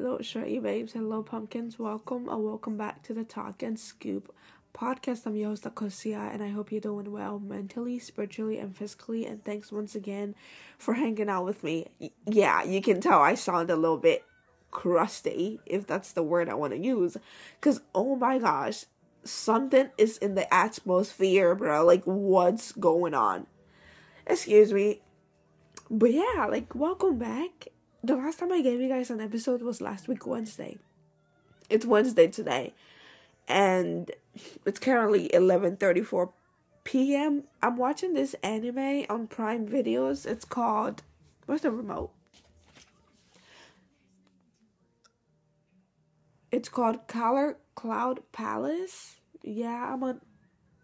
Hello, shorty babes. Hello, pumpkins. Welcome or welcome back to the Talk and Scoop podcast. I'm your host, Akosia, and I hope you're doing well mentally, spiritually, and physically. And thanks once again for hanging out with me. Yeah, you can tell I sound a little bit crusty, if that's the word I want to use. Because, oh my gosh, something is in the atmosphere, bro. Like, what's going on? Excuse me. But yeah, like, welcome back the last time I gave you guys an episode was last week Wednesday. It's Wednesday today, and it's currently eleven thirty four p.m. I'm watching this anime on Prime Videos. It's called where's the remote? It's called Color Cloud Palace. Yeah, I'm on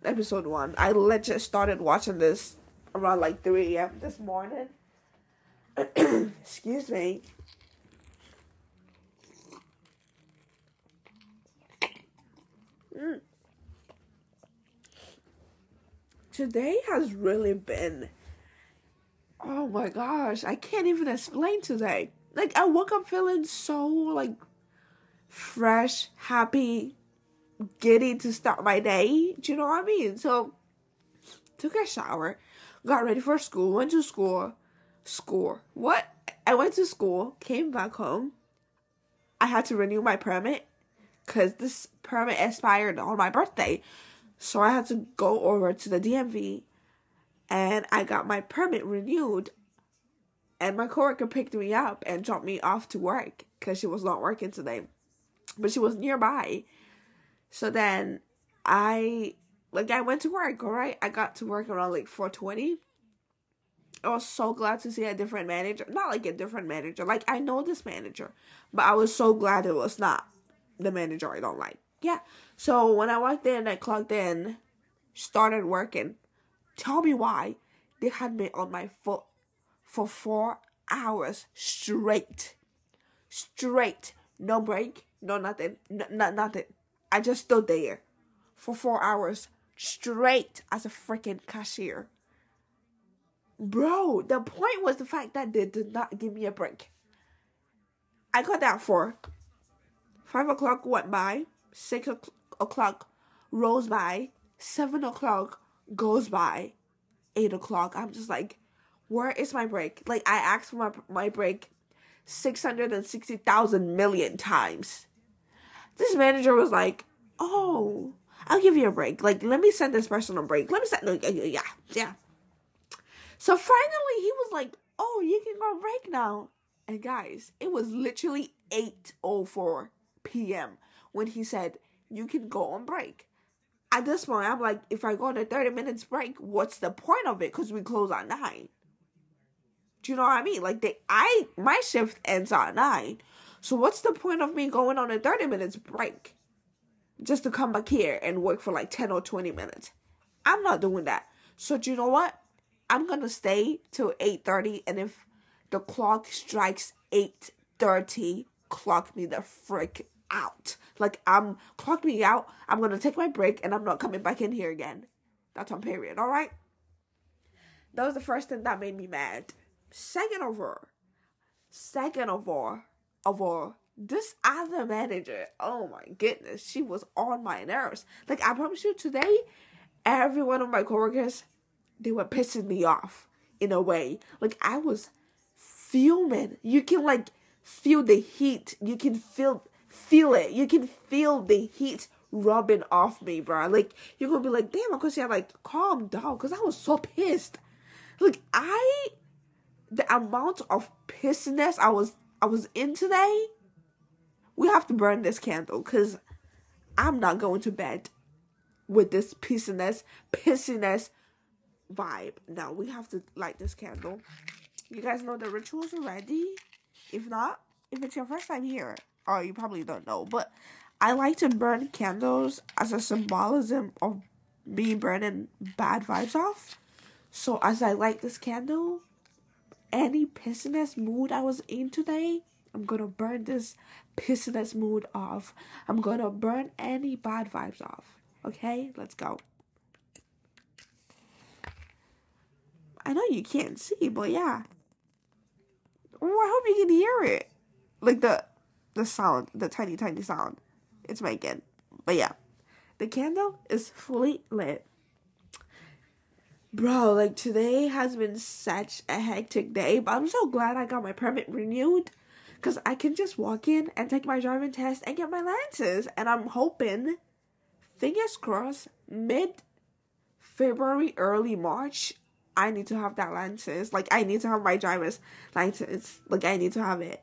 episode one. I legit started watching this around like three a.m. this morning. Excuse me. Mm. Today has really been. Oh my gosh, I can't even explain today. Like, I woke up feeling so, like, fresh, happy, giddy to start my day. Do you know what I mean? So, took a shower, got ready for school, went to school school. What? I went to school, came back home. I had to renew my permit because this permit expired on my birthday. So I had to go over to the DMV and I got my permit renewed. And my coworker picked me up and dropped me off to work because she was not working today. But she was nearby. So then I like I went to work, alright? I got to work around like 420 I was so glad to see a different manager. Not like a different manager. Like I know this manager, but I was so glad it was not the manager I don't like. Yeah. So when I walked in, I clocked in, started working. Tell me why they had me on my foot for four hours straight, straight, no break, no nothing, no, no nothing. I just stood there for four hours straight as a freaking cashier. Bro, the point was the fact that they did not give me a break. I got that for five o'clock went by, six o'clock rolls by, seven o'clock goes by, eight o'clock. I'm just like, where is my break? Like I asked for my my break six hundred and sixty thousand million times. This manager was like, "Oh, I'll give you a break. Like, let me send this person a break. Let me send. Yeah, yeah. So finally, he was like, "Oh, you can go on break now." And guys, it was literally 8:04 p.m. when he said, "You can go on break." At this point, I'm like, if I go on a 30 minutes break, what's the point of it? Because we close at nine. Do you know what I mean? Like they, I my shift ends at nine, so what's the point of me going on a 30 minutes break? Just to come back here and work for like 10 or 20 minutes. I'm not doing that. So do you know what? I'm gonna stay till 8:30 and if the clock strikes 8:30, clock me the frick out. Like I'm clock me out. I'm gonna take my break and I'm not coming back in here again. That's on period, alright? That was the first thing that made me mad. Second of all, second of all, of all, this other manager, oh my goodness, she was on my nerves. Like I promise you today, every one of my coworkers they were pissing me off in a way. Like I was fuming. You can like feel the heat. You can feel feel it. You can feel the heat rubbing off me, bro. Like you're gonna be like, damn, I'm gonna like calm down, cause I was so pissed. Like I, the amount of pissiness I was I was in today. We have to burn this candle, cause I'm not going to bed with this pissiness, pissiness vibe. Now we have to light this candle. You guys know the rituals already? If not, if it's your first time here, oh, you probably don't know, but I like to burn candles as a symbolism of me burning bad vibes off. So as I light this candle, any pissiness mood I was in today, I'm gonna burn this pissiness mood off. I'm gonna burn any bad vibes off. Okay, let's go. I know you can't see, but yeah. I hope you can hear it. Like the the sound, the tiny, tiny sound. It's Megan. But yeah, the candle is fully lit. Bro, like today has been such a hectic day, but I'm so glad I got my permit renewed because I can just walk in and take my driving test and get my license. And I'm hoping, fingers crossed, mid February, early March, I need to have that license. Like, I need to have my driver's license. Like, I need to have it.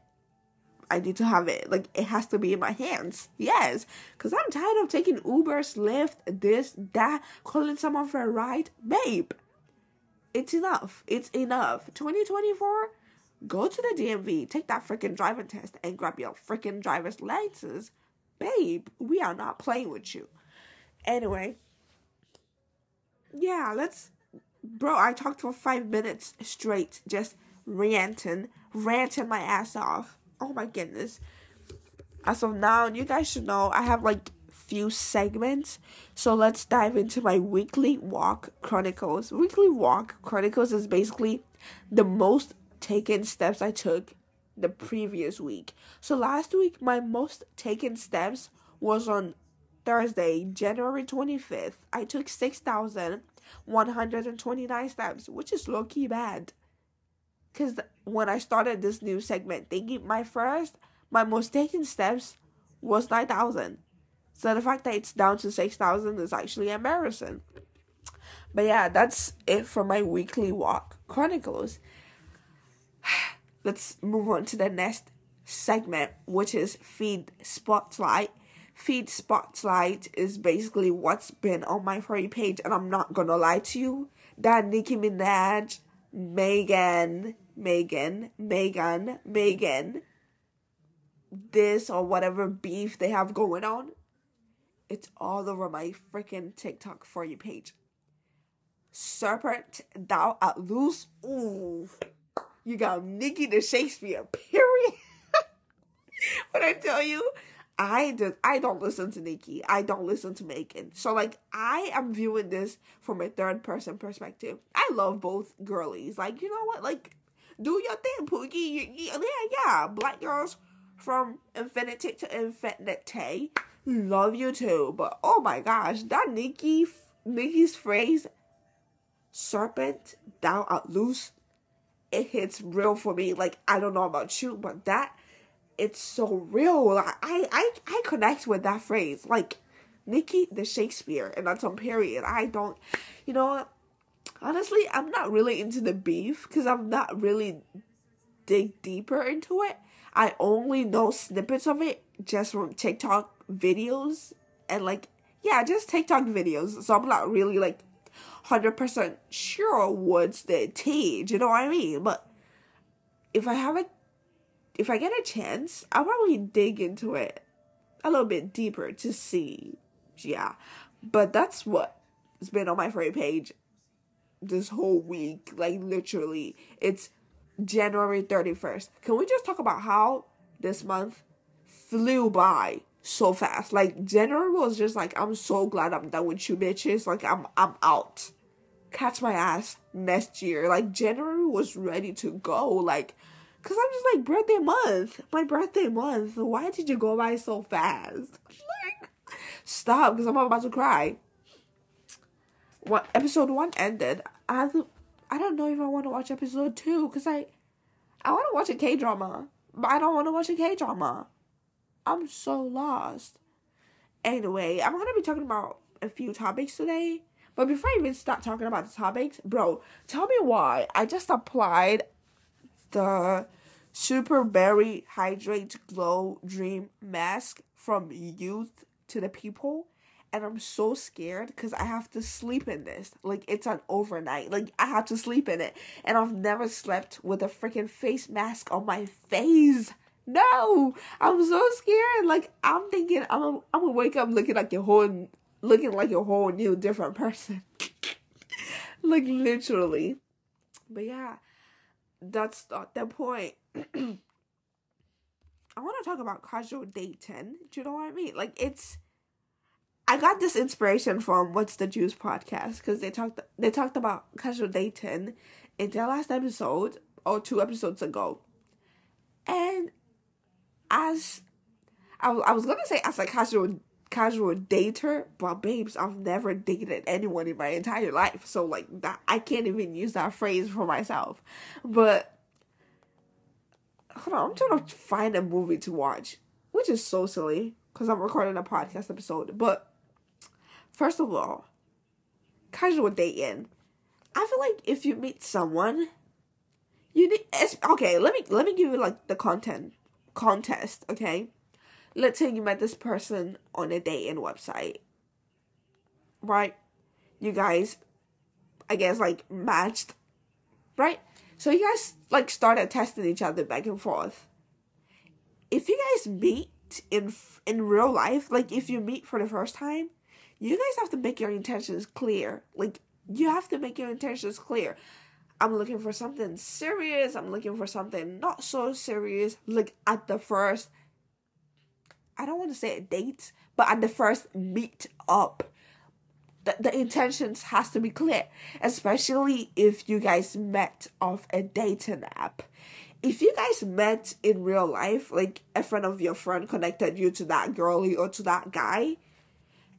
I need to have it. Like it has to be in my hands. Yes, because I'm tired of taking Ubers, Lyft, this, that, calling someone for a ride. Babe, it's enough. It's enough. 2024, go to the DMV, take that freaking driving test, and grab your freaking driver's license. Babe, we are not playing with you. Anyway, yeah, let's. Bro, I talked for five minutes straight, just ranting, ranting my ass off oh my goodness. As of now, you guys should know I have like few segments. So let's dive into my weekly walk chronicles. Weekly walk chronicles is basically the most taken steps I took the previous week. So last week my most taken steps was on Thursday, January 25th. I took 6,129 steps, which is low key bad because when I started this new segment, thinking my first, my most taken steps was 9,000. So the fact that it's down to 6,000 is actually embarrassing. But yeah, that's it for my weekly walk chronicles. Let's move on to the next segment, which is Feed Spotlight. Feed Spotlight is basically what's been on my free page, and I'm not gonna lie to you. That Nicki Minaj, Megan, Megan, Megan, Megan, this or whatever beef they have going on, it's all over my freaking TikTok for you page. Serpent, thou art loose. Ooh, you got Nicki the Shakespeare. Period. when I tell you, I did. I don't listen to Nicki. I don't listen to Megan. So like, I am viewing this from a third person perspective. I love both girlies. Like, you know what? Like, do your thing, Pookie. yeah, yeah. Black girls from infinity to infinity love you too. But oh my gosh, that Nicki Nicki's phrase, "Serpent, thou art loose," it hits real for me. Like I don't know about you, but that it's so real. I I I connect with that phrase. Like Nicki the Shakespeare, and that's on period. I don't, you know honestly, I'm not really into the beef because I'm not really dig deeper into it. I only know snippets of it just from TikTok videos and like yeah, just TikTok videos. So I'm not really like hundred percent sure what's the tea. You know what I mean? But if I have a if I get a chance, I'll probably dig into it a little bit deeper to see. Yeah. But that's what has been on my free page this whole week. Like literally, it's January 31st. Can we just talk about how this month flew by so fast? Like January was just like I'm so glad I'm done with you bitches. Like I'm I'm out. Catch my ass next year. Like January was ready to go. Like Cause I'm just like birthday month, my birthday month. Why did you go by so fast? Like, stop, because I'm about to cry what episode one ended, I I don't know if I want to watch episode two because I I want to watch a K drama, but I don't want to watch a K drama. I'm so lost. Anyway, I'm gonna be talking about a few topics today. But before I even start talking about the topics, bro, tell me why I just applied the Super Berry Hydrate Glow Dream Mask from youth to the people and I'm so scared because I have to sleep in this. Like it's an overnight. Like I have to sleep in it, and I've never slept with a freaking face mask on my face. No, I'm so scared. Like I'm thinking I'm a, I'm gonna wake up looking like a whole looking like a whole new different person. like literally. But yeah, that's not the point. I want to talk about casual dating. Do you know what I mean? Like it's I got this inspiration from What's the Juice podcast because they talked they talked about casual dating in their last episode or two episodes ago, and as I, I was gonna say as a casual casual dater, but babes, I've never dated anyone in my entire life, so like that I can't even use that phrase for myself. But hold on, I'm trying to find a movie to watch, which is so silly because I'm recording a podcast episode. But first of all, casual dating. I feel like if you meet someone, you need okay. Let me let me give you like the content contest. Okay, let's say you met this person on a dating website, right? You guys, I guess like matched, right? So you guys like started testing each other back and forth. If you guys meet in in real life, like if you meet for the first time, you guys have to make your intentions clear. Like you have to make your intentions clear. I'm looking for something serious. I'm looking for something not so serious. Like at the first, I don't want to say a date, but at the first meet up, the, the intentions has to be clear, especially if you guys met off a dating app. If you guys met in real life, like a friend of your friend connected you to that girlie or to that guy,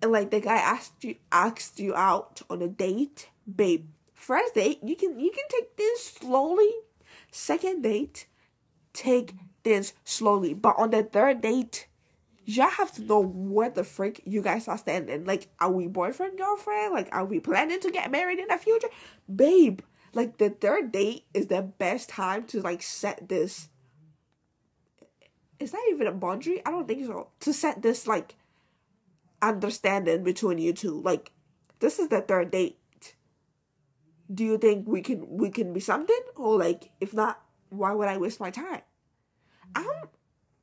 and like the guy asked you asked you out on a date, babe. First date, you can you can take this slowly. Second date, take this slowly. But on the third date, y'all have to know where the frick you guys are standing. Like, are we boyfriend girlfriend? Like, are we planning to get married in the future, babe? Like the third date is the best time to like set this. Is that even a boundary? I don't think so. To set this like understanding between you two. Like, this is the third date. Do you think we can we can be something? Or like, if not, why would I waste my time? I'm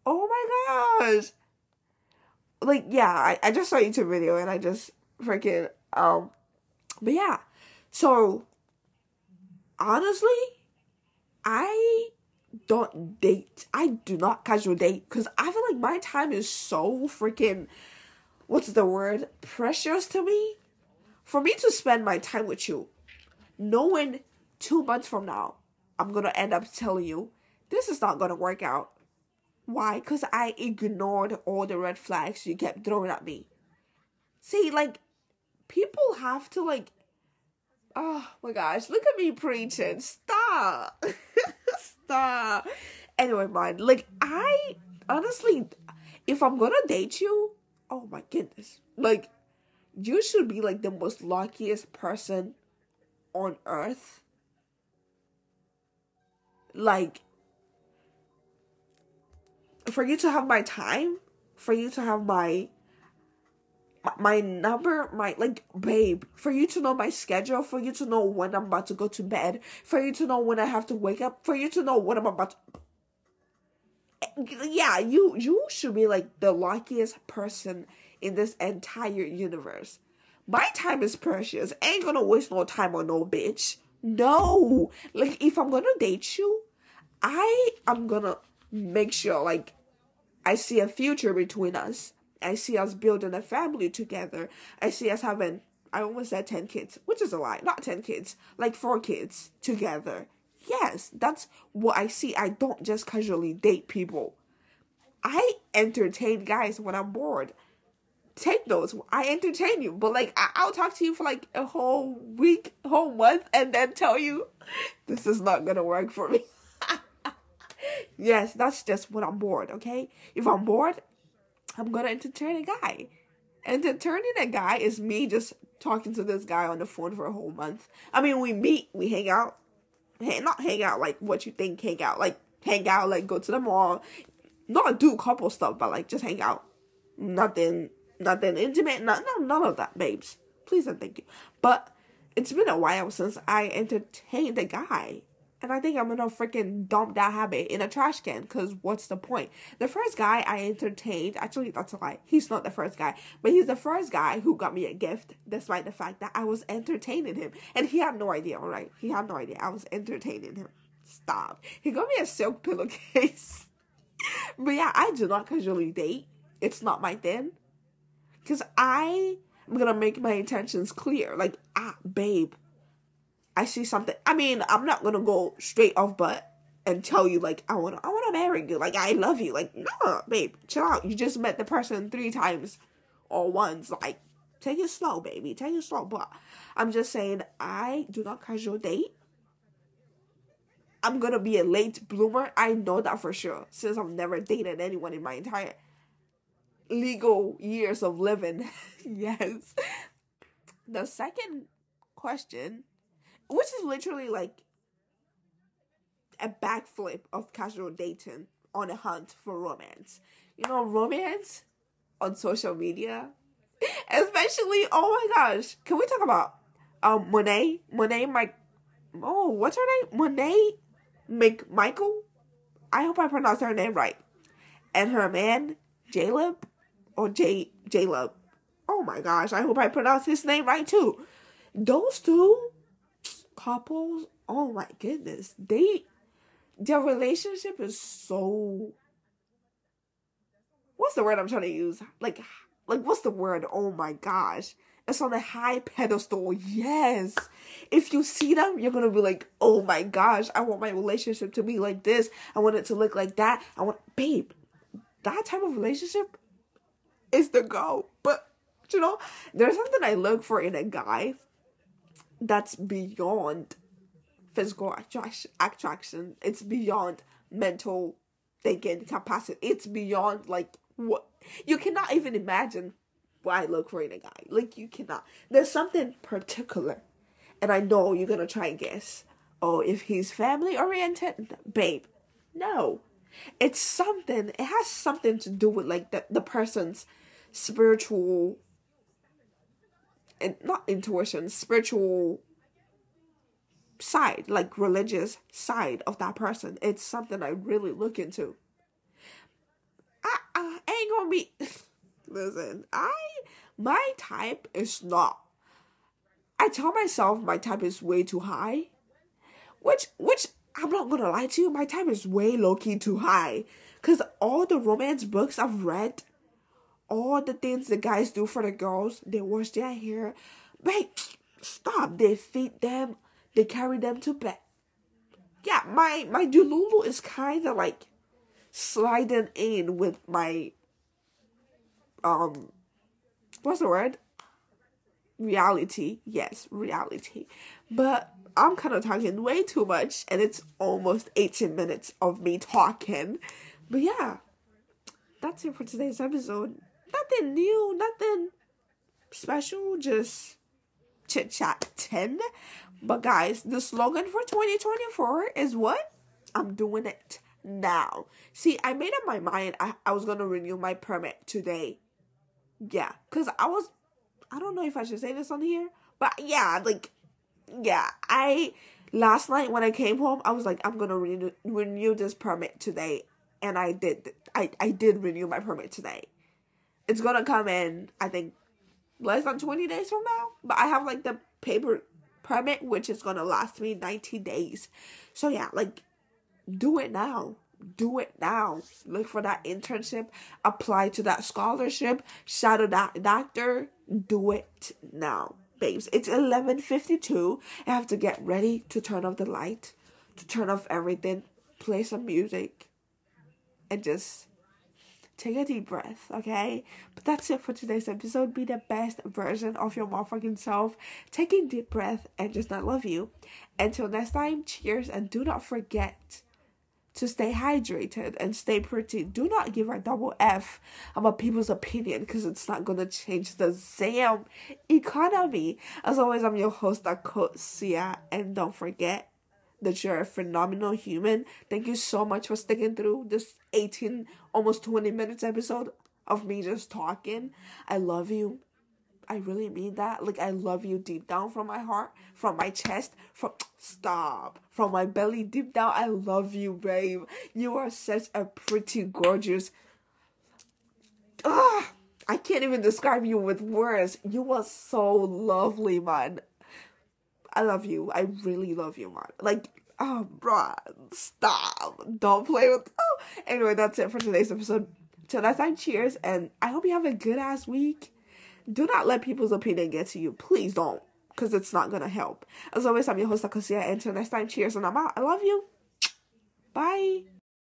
oh my gosh. Like, yeah, I, I just saw YouTube video and I just freaking um but yeah. So honestly, I don't date. I do not casual date because I feel like my time is so freaking what's the word precious to me for me to spend my time with you knowing two months from now i'm gonna end up telling you this is not gonna work out why? Because i ignored all the red flags you kept throwing at me. See like people have to like oh my gosh look at me preaching. Stop. Stop. Anyway mind like i honestly if i'm gonna date you oh my goodness. Like, you should be like the most luckiest person on earth. Like, for you to have my time, for you to have my my number, my like babe, for you to know my schedule, for you to know when I'm about to go to bed, for you to know when I have to wake up, for you to know what I'm about to yeah, you you should be like the luckiest person in this entire universe. My time is precious. Ain't gonna waste no time on no bitch. No. Like if I'm gonna date you, I am gonna make sure like I see a future between us. I see us building a family together. I see us having I almost said 10 kids, which is a lie. Not 10 kids, like 4 kids together yes, that's what I see. I don't just casually date people. I entertain guys when I'm bored. Take those. I entertain you, but like I- will talk to you for like a whole week, whole month, and then tell you this is not gonna work for me. yes, that's just when I'm bored. Okay, if I'm bored, I'm gonna entertain a guy. Entertaining a guy is me just talking to this guy on the phone for a whole month. I mean, we meet, we hang out, hang, not hang out like what you think hang out, like hang out, like go to the mall, not do couple stuff, but like just hang out. Nothing, nothing intimate, not, no, none of that, babes. Please and thank you. But it's been a while since I entertained a guy. And I think I'm gonna freaking dump that habit in a trash can because what's the point? The first guy I entertained, actually, that's a lie. He's not the first guy, but he's the first guy who got me a gift despite the fact that I was entertaining him. And he had no idea, alright? He had no idea. I was entertaining him. Stop. He got me a silk pillowcase. but yeah, I do not casually date. It's not my thing. Because I am gonna make my intentions clear. Like, ah, babe, I see something. I mean, I'm not gonna go straight off, but and tell you like I want to I want to marry you like I love you like no babe chill out. You just met the person three times or once like take it slow baby take it slow. But I'm just saying I do not casual date. I'm gonna be a late bloomer. I know that for sure since I've never dated anyone in my entire legal years of living. Yes. The second question which is literally like a backflip of casual dating on a hunt for romance. You know, romance on social media, especially. Oh my gosh, can we talk about um Monet? Monet, my oh, what's her name? Monet McMichael. I hope I pronounced her name right. And her man, Jaleb, or J Jaleb. Oh my gosh, I hope I pronounced his name right too. Those two couples, oh my goodness, they their relationship is so what's the word I'm trying to use? Like like what's the word? Oh my gosh. It's on a high pedestal. Yes. If you see them, you're gonna be like, oh my gosh, I want my relationship to be like this. I want it to look like that. I want babe, that type of relationship is the go. But you know, there's something I look for in a guy that's beyond physical attraction. It's beyond mental thinking capacity. It's beyond like what you cannot even imagine why I look for in a guy. Like you cannot. There's something particular, and I know you're gonna try and guess. Oh, if he's family oriented, babe, no. It's something. It has something to do with like the the person's spiritual not intuition, spiritual side, like religious side of that person. It's something I really look into. I, I ain't gonna be. Listen, I my type is not. I tell myself my type is way too high, which which I'm not gonna lie to you. My type is way low key too high, cause all the romance books I've read, all the things the guys do for the girls, they wash their hair. Wait, stop! They feed them they carry them to bed. Yeah, my my Delulu is kind of like sliding in with my um what's the word? Reality. Yes, reality. But I'm kind of talking way too much and it's almost 18 minutes of me talking. But yeah, that's it for today's episode. Nothing new, nothing special, just chit chat 10. But guys, the slogan for 2024 is what? I'm doing it now. See, I made up my mind I, I was gonna renew my permit today. Yeah, because I was I don't know if I should say this on here, but yeah, like yeah, I last night when I came home, I was like, I'm gonna renew renew this permit today. And I did I, I did renew my permit today. It's gonna come in, I think, less than 20 days from now. But I have like the paper permit, which is gonna last me 90 days. So yeah, like do it now. Do it now. Look for that internship. Apply to that scholarship. Shadow that doctor. Do it now, babes. It's 11:52. I have to get ready to turn off the light, to turn off everything, play some music, and just take a deep breath, okay? But that's it for today's episode. Be the best version of your motherfucking self. Take a deep breath and just not love you. Until next time, cheers and do not forget to stay hydrated and stay pretty. Do not give a double F about people's opinion because it's not gonna change the Zam economy. As always, I'm your host, Akosia, and don't forget that you're a phenomenal human. Thank you so much for sticking through this 18, almost 20 minutes episode of me just talking. I love you. I really mean that. Like, I love you deep down from my heart, from my chest, from stop, from my belly deep down. I love you, babe. You are such a pretty, gorgeous. Ah, I can't even describe you with words. You are so lovely, man. I love you. I really love you, man. Like, oh, bro, stop. Don't play with. Oh, anyway, that's it for today's episode. Till next time, cheers, and I hope you have a good ass week. Do not let people's opinion get to you. Please don't, because it's not gonna help. As always, I'm your host, Akosia, until next time, cheers, and I'm out. I love you. Bye.